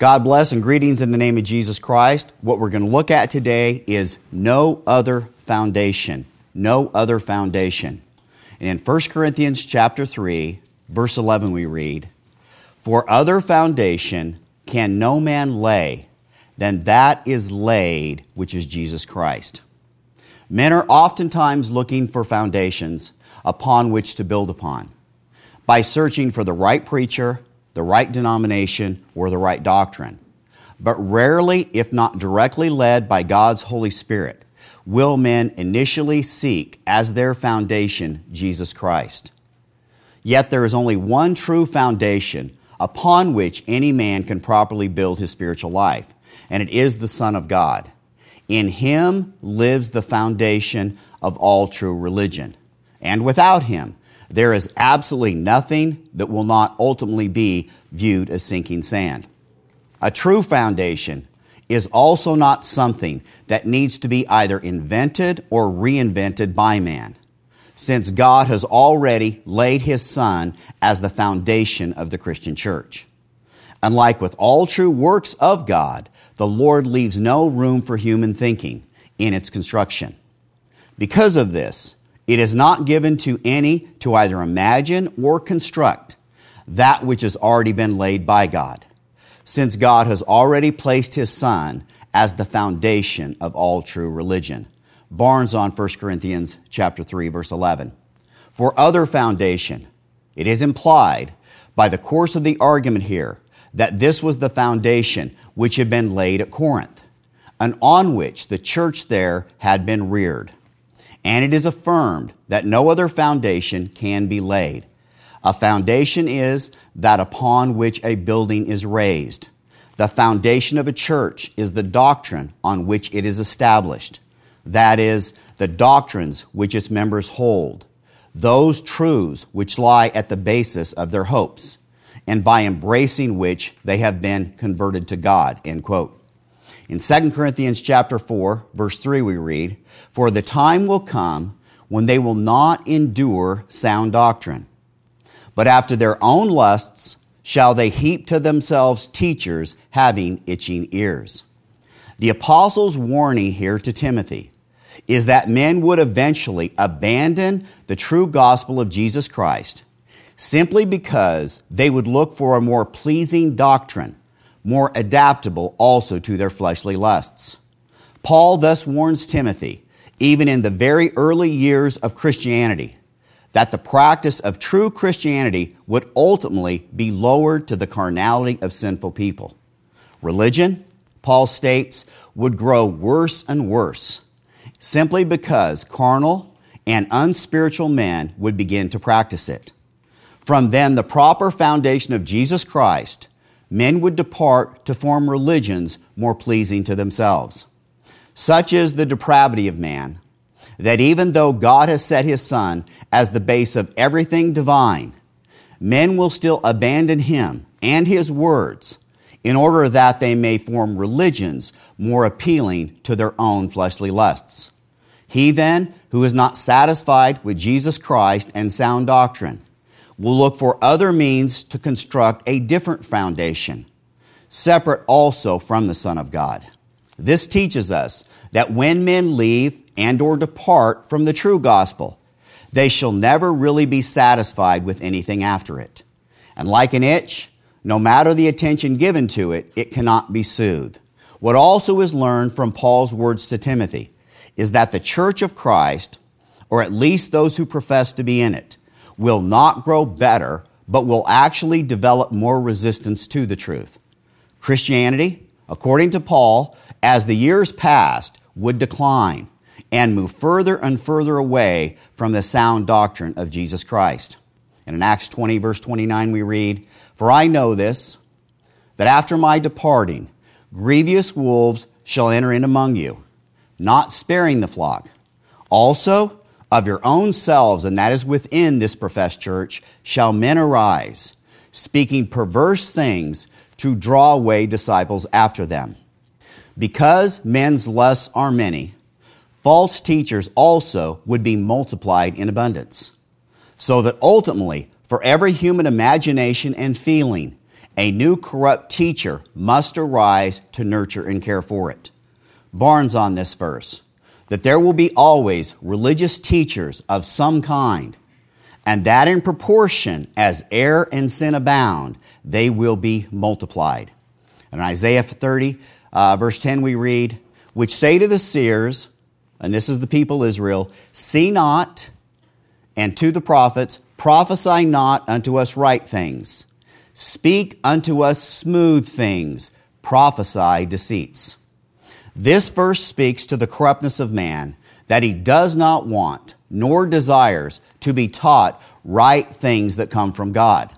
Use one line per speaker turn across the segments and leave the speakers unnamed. God bless and greetings in the name of Jesus Christ. What we're going to look at today is no other foundation. No other foundation. And in 1 Corinthians chapter 3, verse 11 we read, "For other foundation can no man lay than that is laid, which is Jesus Christ." Men are oftentimes looking for foundations upon which to build upon. By searching for the right preacher, the right denomination, or the right doctrine. But rarely, if not directly led by God's Holy Spirit, will men initially seek as their foundation Jesus Christ. Yet there is only one true foundation upon which any man can properly build his spiritual life, and it is the Son of God. In him lives the foundation of all true religion, and without him, there is absolutely nothing that will not ultimately be viewed as sinking sand. A true foundation is also not something that needs to be either invented or reinvented by man, since God has already laid his Son as the foundation of the Christian church. Unlike with all true works of God, the Lord leaves no room for human thinking in its construction. Because of this, it is not given to any to either imagine or construct that which has already been laid by God, since God has already placed his Son as the foundation of all true religion. Barnes on 1 Corinthians chapter 3 verse 11. For other foundation, it is implied by the course of the argument here that this was the foundation which had been laid at Corinth and on which the church there had been reared and it is affirmed that no other foundation can be laid. A foundation is that upon which a building is raised. The foundation of a church is the doctrine on which it is established. That is, the doctrines which its members hold, those truths which lie at the basis of their hopes, and by embracing which they have been converted to God. End quote. In 2 Corinthians chapter 4, verse 3 we read, "For the time will come when they will not endure sound doctrine, but after their own lusts shall they heap to themselves teachers having itching ears." The apostle's warning here to Timothy is that men would eventually abandon the true gospel of Jesus Christ simply because they would look for a more pleasing doctrine more adaptable also to their fleshly lusts. Paul thus warns Timothy, even in the very early years of Christianity, that the practice of true Christianity would ultimately be lowered to the carnality of sinful people. Religion, Paul states, would grow worse and worse simply because carnal and unspiritual men would begin to practice it. From then, the proper foundation of Jesus Christ men would depart to form religions more pleasing to themselves. Such is the depravity of man, that even though God has set his Son as the base of everything divine, men will still abandon him and his words in order that they may form religions more appealing to their own fleshly lusts. He then, who is not satisfied with Jesus Christ and sound doctrine, will look for other means to construct a different foundation, separate also from the Son of God. This teaches us that when men leave and or depart from the true gospel, they shall never really be satisfied with anything after it. And like an itch, no matter the attention given to it, it cannot be soothed. What also is learned from Paul's words to Timothy is that the church of Christ, or at least those who profess to be in it, will not grow better, but will actually develop more resistance to the truth. Christianity, according to Paul, as the years passed, would decline and move further and further away from the sound doctrine of Jesus Christ. And in Acts 20, verse 29, we read, For I know this, that after my departing, grievous wolves shall enter in among you, not sparing the flock. Also, of your own selves, and that is within this professed church, shall men arise, speaking perverse things to draw away disciples after them. Because men's lusts are many, false teachers also would be multiplied in abundance. So that ultimately, for every human imagination and feeling, a new corrupt teacher must arise to nurture and care for it. Barnes on this verse that there will be always religious teachers of some kind, and that in proportion as error and sin abound, they will be multiplied. in Isaiah 30, uh, verse 10, we read, Which say to the seers, and this is the people Israel, See not, and to the prophets, prophesy not unto us right things, speak unto us smooth things, prophesy deceits. This verse speaks to the corruptness of man, that he does not want nor desires to be taught right things that come from God,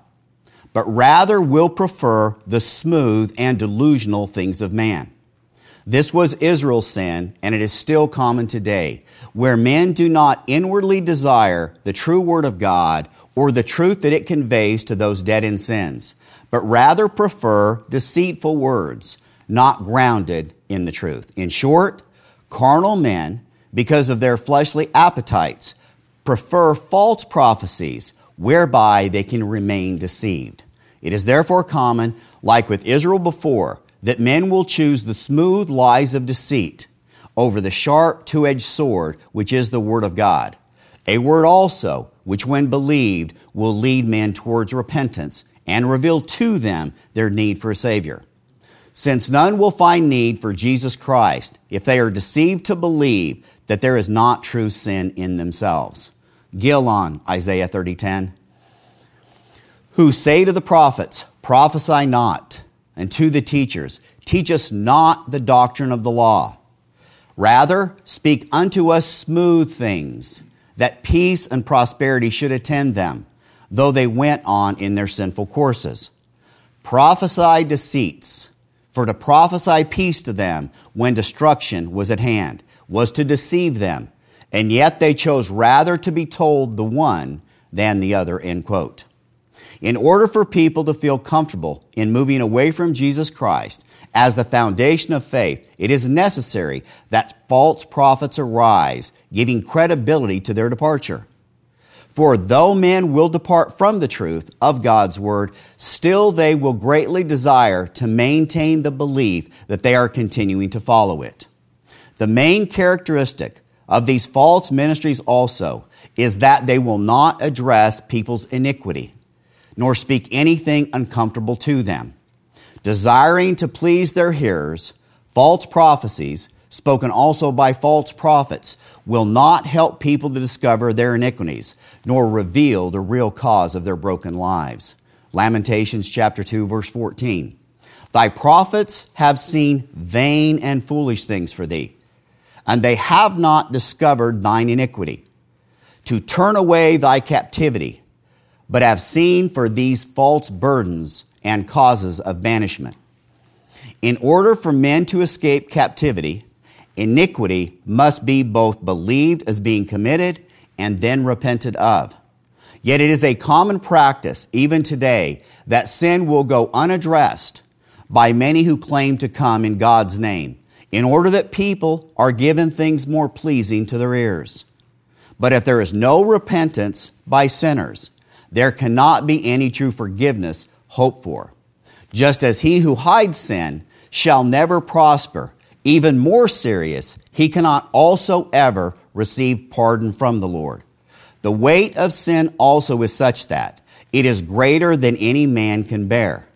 but rather will prefer the smooth and delusional things of man. This was Israel's sin, and it is still common today, where men do not inwardly desire the true Word of God or the truth that it conveys to those dead in sins, but rather prefer deceitful words not grounded in the truth. In short, carnal men, because of their fleshly appetites, prefer false prophecies whereby they can remain deceived. It is therefore common, like with Israel before, that men will choose the smooth lies of deceit over the sharp two edged sword, which is the Word of God. A word also, which when believed will lead men towards repentance and reveal to them their need for a Savior since none will find need for Jesus Christ if they are deceived to believe that there is not true sin in themselves. Gill on, Isaiah 30:10. Who say to the prophets, prophesy not, and to the teachers, teach us not the doctrine of the law. Rather, speak unto us smooth things, that peace and prosperity should attend them, though they went on in their sinful courses. Prophesy deceits for to prophesy peace to them when destruction was at hand, was to deceive them. And yet they chose rather to be told the one than the other, end quote. In order for people to feel comfortable in moving away from Jesus Christ as the foundation of faith, it is necessary that false prophets arise, giving credibility to their departure. For though men will depart from the truth of God's word, still they will greatly desire to maintain the belief that they are continuing to follow it. The main characteristic of these false ministries also is that they will not address people's iniquity, nor speak anything uncomfortable to them. Desiring to please their hearers, false prophecies, spoken also by false prophets, will not help people to discover their iniquities, nor reveal the real cause of their broken lives. Lamentations chapter 2 verse 14. Thy prophets have seen vain and foolish things for thee, and they have not discovered thine iniquity, to turn away thy captivity, but have seen for these false burdens and causes of banishment. In order for men to escape captivity, iniquity must be both believed as being committed and then repented of. Yet it is a common practice, even today, that sin will go unaddressed by many who claim to come in God's name, in order that people are given things more pleasing to their ears. But if there is no repentance by sinners, there cannot be any true forgiveness hoped for. Just as he who hides sin shall never prosper, even more serious, he cannot also ever receive pardon from the Lord. The weight of sin also is such that it is greater than any man can bear.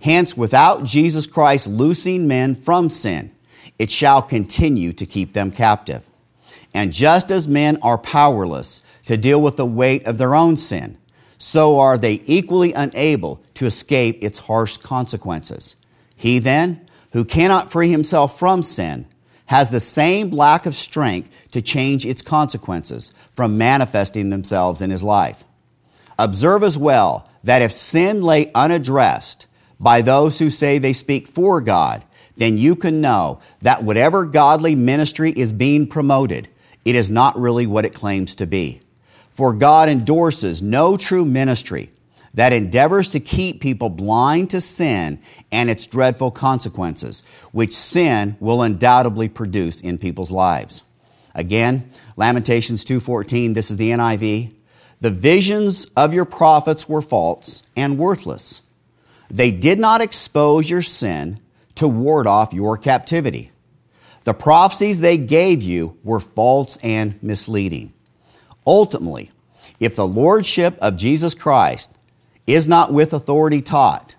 Hence, without Jesus Christ loosing men from sin, it shall continue to keep them captive. And just as men are powerless to deal with the weight of their own sin, so are they equally unable to escape its harsh consequences. He then, who cannot free himself from sin, has the same lack of strength to change its consequences from manifesting themselves in his life. Observe as well that if sin lay unaddressed by those who say they speak for God, then you can know that whatever godly ministry is being promoted, it is not really what it claims to be. For God endorses no true ministry that endeavors to keep people blind to sin and its dreadful consequences, which sin will undoubtedly produce in people's lives. Again, Lamentations 2:14, this is the NIV. The visions of your prophets were false and worthless. They did not expose your sin to ward off your captivity. The prophecies they gave you were false and misleading. Ultimately, if the lordship of Jesus Christ is not with authority taught,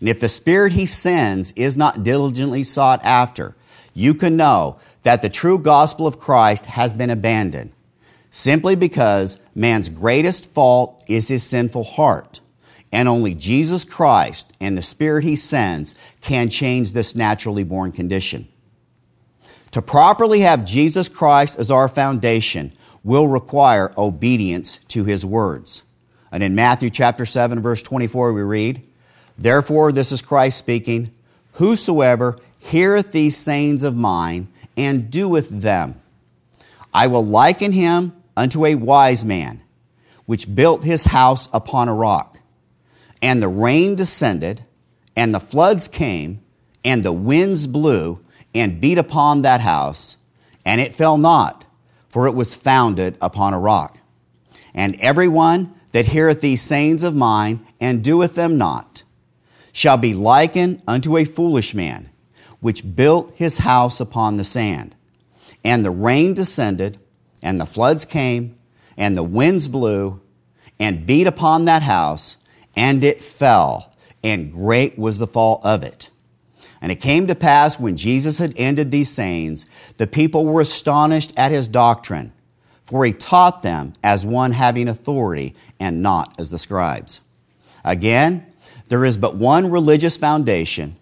and if the Spirit he sends is not diligently sought after, you can know that the true gospel of Christ has been abandoned, simply because man's greatest fault is his sinful heart. And only Jesus Christ and the Spirit he sends can change this naturally born condition. To properly have Jesus Christ as our foundation will require obedience to his words. And in Matthew chapter 7, verse 24, we read, Therefore, this is Christ speaking, Whosoever heareth these sayings of mine and doeth them, I will liken him unto a wise man, which built his house upon a rock. And the rain descended, and the floods came, and the winds blew, and beat upon that house, and it fell not, for it was founded upon a rock. And everyone that heareth these sayings of mine and doeth them not shall be likened unto a foolish man, which built his house upon the sand. And the rain descended, and the floods came, and the winds blew, and beat upon that house, and it fell, and great was the fall of it. And it came to pass when Jesus had ended these sayings, the people were astonished at his doctrine for he taught them as one having authority and not as the scribes. Again, there is but one religious foundation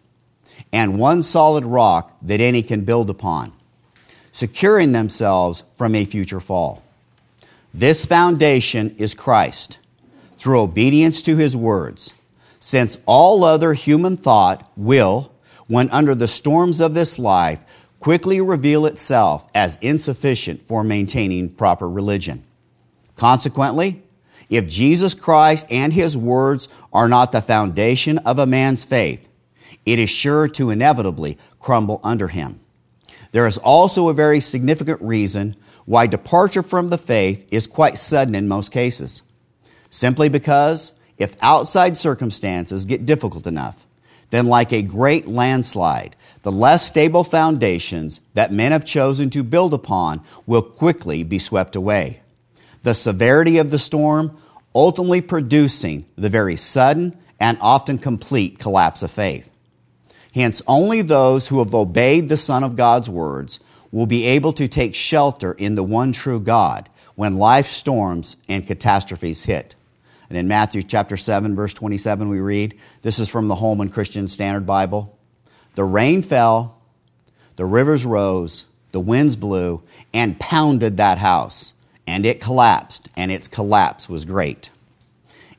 and one solid rock that any can build upon, securing themselves from a future fall. This foundation is Christ through obedience to his words, since all other human thought will, when under the storms of this life, quickly reveal itself as insufficient for maintaining proper religion. Consequently, if Jesus Christ and his words are not the foundation of a man's faith, it is sure to inevitably crumble under him. There is also a very significant reason why departure from the faith is quite sudden in most cases. Simply because if outside circumstances get difficult enough, then, like a great landslide, the less stable foundations that men have chosen to build upon will quickly be swept away. The severity of the storm ultimately producing the very sudden and often complete collapse of faith. Hence, only those who have obeyed the Son of God's words will be able to take shelter in the one true God when life storms and catastrophes hit. And in Matthew chapter 7, verse 27, we read this is from the Holman Christian Standard Bible. The rain fell, the rivers rose, the winds blew, and pounded that house, and it collapsed, and its collapse was great.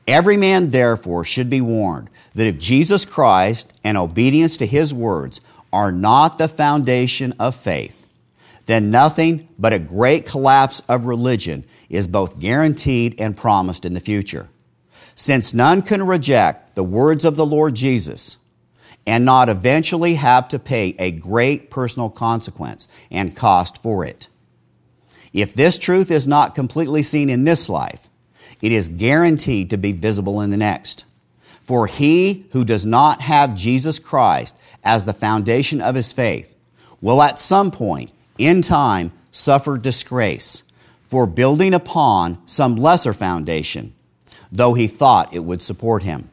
Every man, therefore, should be warned that if Jesus Christ and obedience to his words are not the foundation of faith, then nothing but a great collapse of religion is both guaranteed and promised in the future since none can reject the words of the Lord Jesus and not eventually have to pay a great personal consequence and cost for it. If this truth is not completely seen in this life, it is guaranteed to be visible in the next. For he who does not have Jesus Christ as the foundation of his faith will at some point in time suffer disgrace for building upon some lesser foundation though he thought it would support him.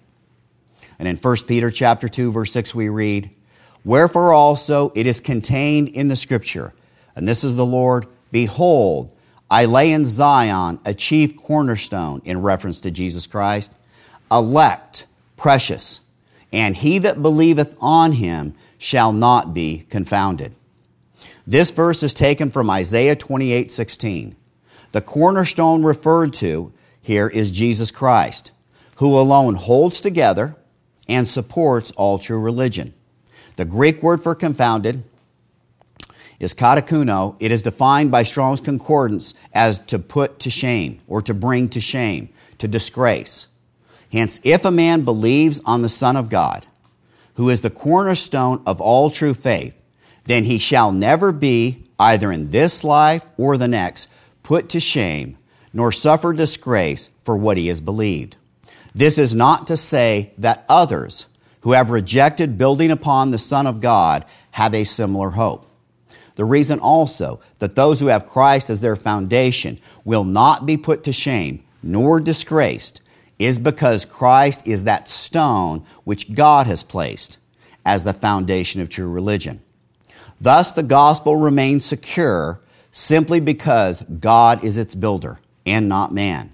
And in 1 Peter chapter 2 verse 6 we read, "Wherefore also it is contained in the scripture, and this is the Lord, behold, I lay in Zion a chief cornerstone in reference to Jesus Christ, elect, precious, and he that believeth on him shall not be confounded." This verse is taken from Isaiah 28:16. The cornerstone referred to here is Jesus Christ, who alone holds together and supports all true religion. The Greek word for confounded is kataischuno. It is defined by Strong's Concordance as to put to shame or to bring to shame, to disgrace. Hence, if a man believes on the Son of God, who is the cornerstone of all true faith, then he shall never be, either in this life or the next, put to shame nor suffer disgrace for what he has believed. This is not to say that others who have rejected building upon the Son of God have a similar hope. The reason also that those who have Christ as their foundation will not be put to shame nor disgraced is because Christ is that stone which God has placed as the foundation of true religion. Thus, the gospel remains secure simply because God is its builder and not man.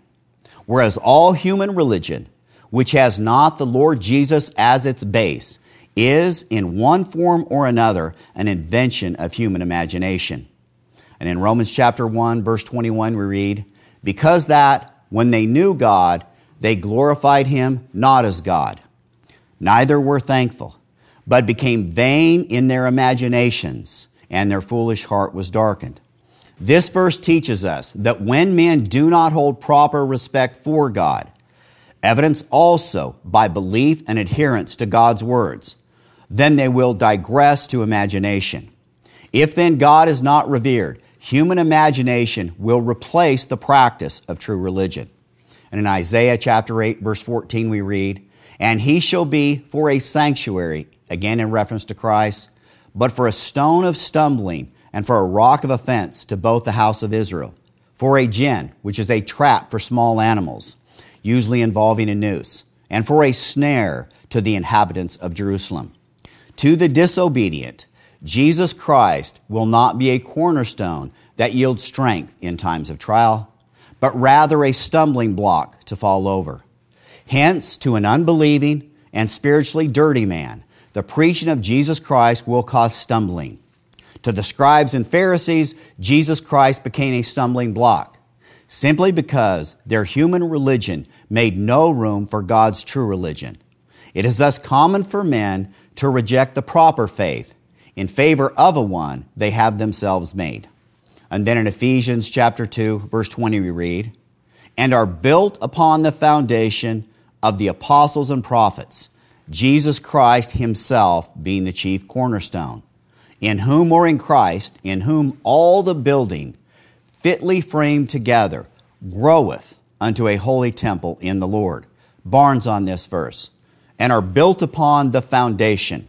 Whereas all human religion, which has not the Lord Jesus as its base, is in one form or another an invention of human imagination. And in Romans chapter 1, verse 21, we read, Because that, when they knew God, they glorified him not as God, neither were thankful, but became vain in their imaginations, and their foolish heart was darkened. This verse teaches us that when men do not hold proper respect for God, evidence also by belief and adherence to God's words, then they will digress to imagination. If then God is not revered, human imagination will replace the practice of true religion. And in Isaiah chapter 8, verse 14, we read, And he shall be for a sanctuary, again in reference to Christ, but for a stone of stumbling and for a rock of offense to both the house of Israel, for a gin, which is a trap for small animals, usually involving a noose, and for a snare to the inhabitants of Jerusalem. To the disobedient, Jesus Christ will not be a cornerstone that yields strength in times of trial, but rather a stumbling block to fall over. Hence, to an unbelieving and spiritually dirty man, the preaching of Jesus Christ will cause stumbling to the scribes and Pharisees, Jesus Christ became a stumbling block simply because their human religion made no room for God's true religion. It is thus common for men to reject the proper faith in favor of a one they have themselves made. And then in Ephesians chapter 2, verse 20, we read, and are built upon the foundation of the apostles and prophets, Jesus Christ himself being the chief cornerstone in whom or in Christ, in whom all the building fitly framed together groweth unto a holy temple in the Lord. Barnes on this verse, and are built upon the foundation.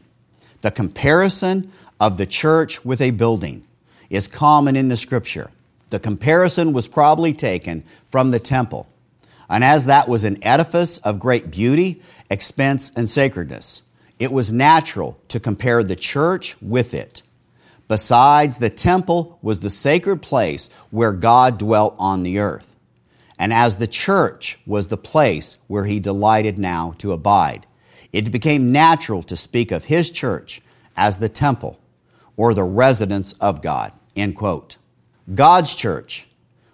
The comparison of the church with a building is common in the scripture. The comparison was probably taken from the temple. And as that was an edifice of great beauty, expense, and sacredness, it was natural to compare the church with it. Besides, the temple was the sacred place where God dwelt on the earth. And as the church was the place where he delighted now to abide, it became natural to speak of his church as the temple or the residence of God. End quote. God's church,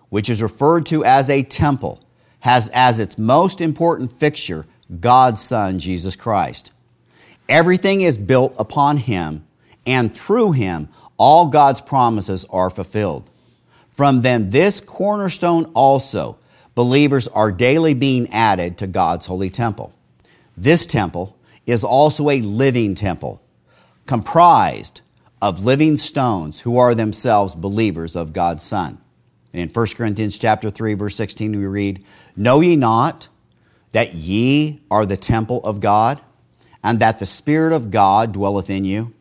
which is referred to as a temple, has as its most important fixture God's Son, Jesus Christ. Everything is built upon him, and through him, all God's promises are fulfilled. From then, this cornerstone also, believers are daily being added to God's holy temple. This temple is also a living temple, comprised of living stones who are themselves believers of God's Son. And in 1 Corinthians chapter 3 verse 16 we read, "Know ye not that ye are the temple of God?" and that the Spirit of God dwelleth in you?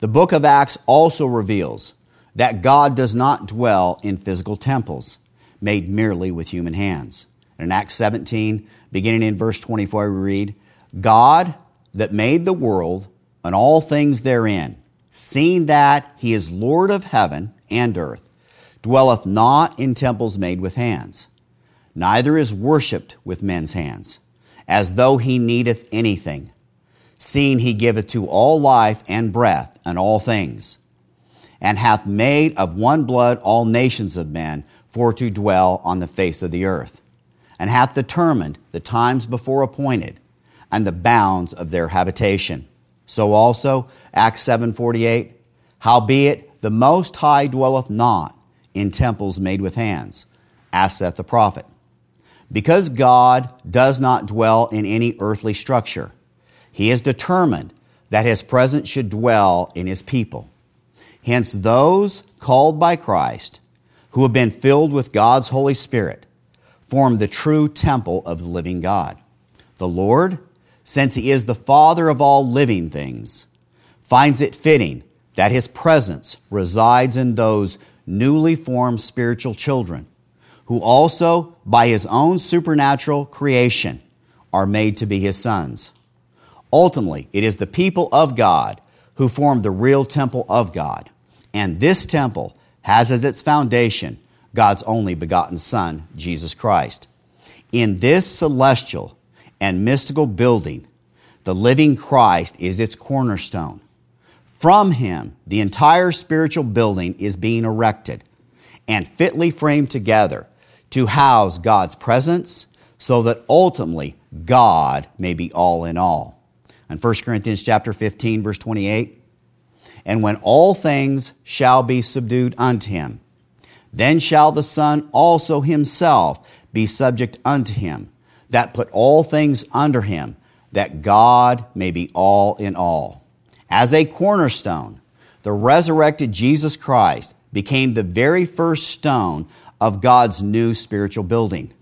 The book of Acts also reveals that God does not dwell in physical temples made merely with human hands. In Acts 17, beginning in verse 24, we read, God that made the world and all things therein, seeing that he is Lord of heaven and earth, dwelleth not in temples made with hands, neither is worshipped with men's hands, as though he needeth anything seeing he giveth to all life and breath and all things, and hath made of one blood all nations of men for to dwell on the face of the earth, and hath determined the times before appointed and the bounds of their habitation. So also, Acts 7:48, howbeit the most high dwelleth not in temples made with hands, as saith the prophet. Because God does not dwell in any earthly structure, he is determined that his presence should dwell in his people. Hence, those called by Christ who have been filled with God's Holy Spirit form the true temple of the living God. The Lord, since he is the Father of all living things, finds it fitting that his presence resides in those newly formed spiritual children who also, by his own supernatural creation, are made to be his sons. Ultimately, it is the people of God who form the real temple of God. And this temple has as its foundation God's only begotten Son, Jesus Christ. In this celestial and mystical building, the living Christ is its cornerstone. From him, the entire spiritual building is being erected and fitly framed together to house God's presence so that ultimately God may be all in all in 1 Corinthians chapter 15 verse 28, and when all things shall be subdued unto him, then shall the Son also himself be subject unto him, that put all things under him, that God may be all in all. As a cornerstone, the resurrected Jesus Christ became the very first stone of God's new spiritual building.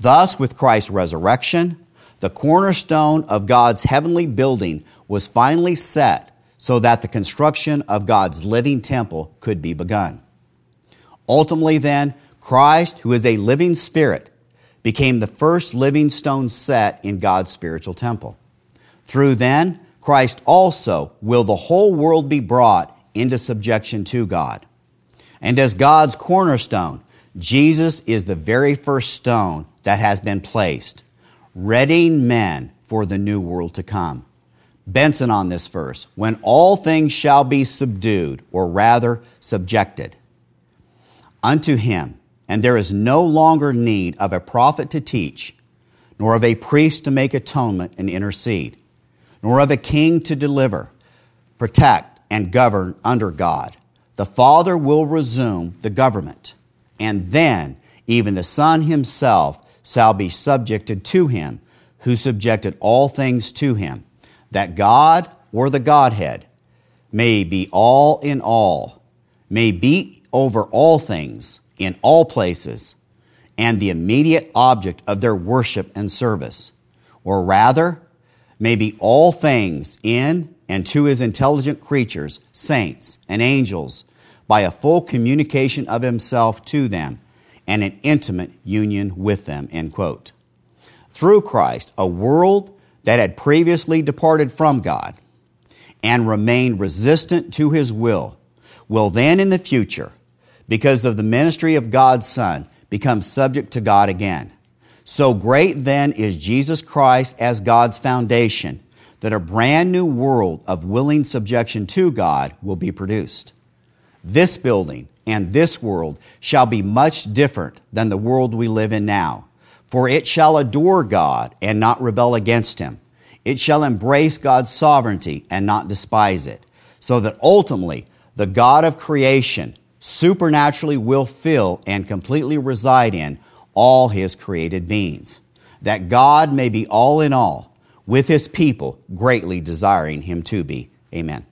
Thus, with Christ's resurrection, the cornerstone of God's heavenly building was finally set so that the construction of God's living temple could be begun. Ultimately, then, Christ, who is a living spirit, became the first living stone set in God's spiritual temple. Through then, Christ also will the whole world be brought into subjection to God. And as God's cornerstone, Jesus is the very first stone that has been placed readying men for the new world to come. Benson on this verse when all things shall be subdued, or rather subjected, unto him, and there is no longer need of a prophet to teach, nor of a priest to make atonement and intercede, nor of a king to deliver, protect, and govern under God. The Father will resume the government, and then even the Son himself shall be subjected to him who subjected all things to him, that God or the Godhead may be all in all, may be over all things in all places, and the immediate object of their worship and service, or rather, may be all things in and to his intelligent creatures, saints, and angels, by a full communication of himself to them and an intimate union with them, end quote. Through Christ, a world that had previously departed from God and remained resistant to His will will then in the future, because of the ministry of God's Son, become subject to God again. So great then is Jesus Christ as God's foundation that a brand new world of willing subjection to God will be produced. This building and this world shall be much different than the world we live in now. For it shall adore God and not rebel against him. It shall embrace God's sovereignty and not despise it. So that ultimately, the God of creation supernaturally will fill and completely reside in all his created beings. That God may be all in all, with his people greatly desiring him to be. Amen.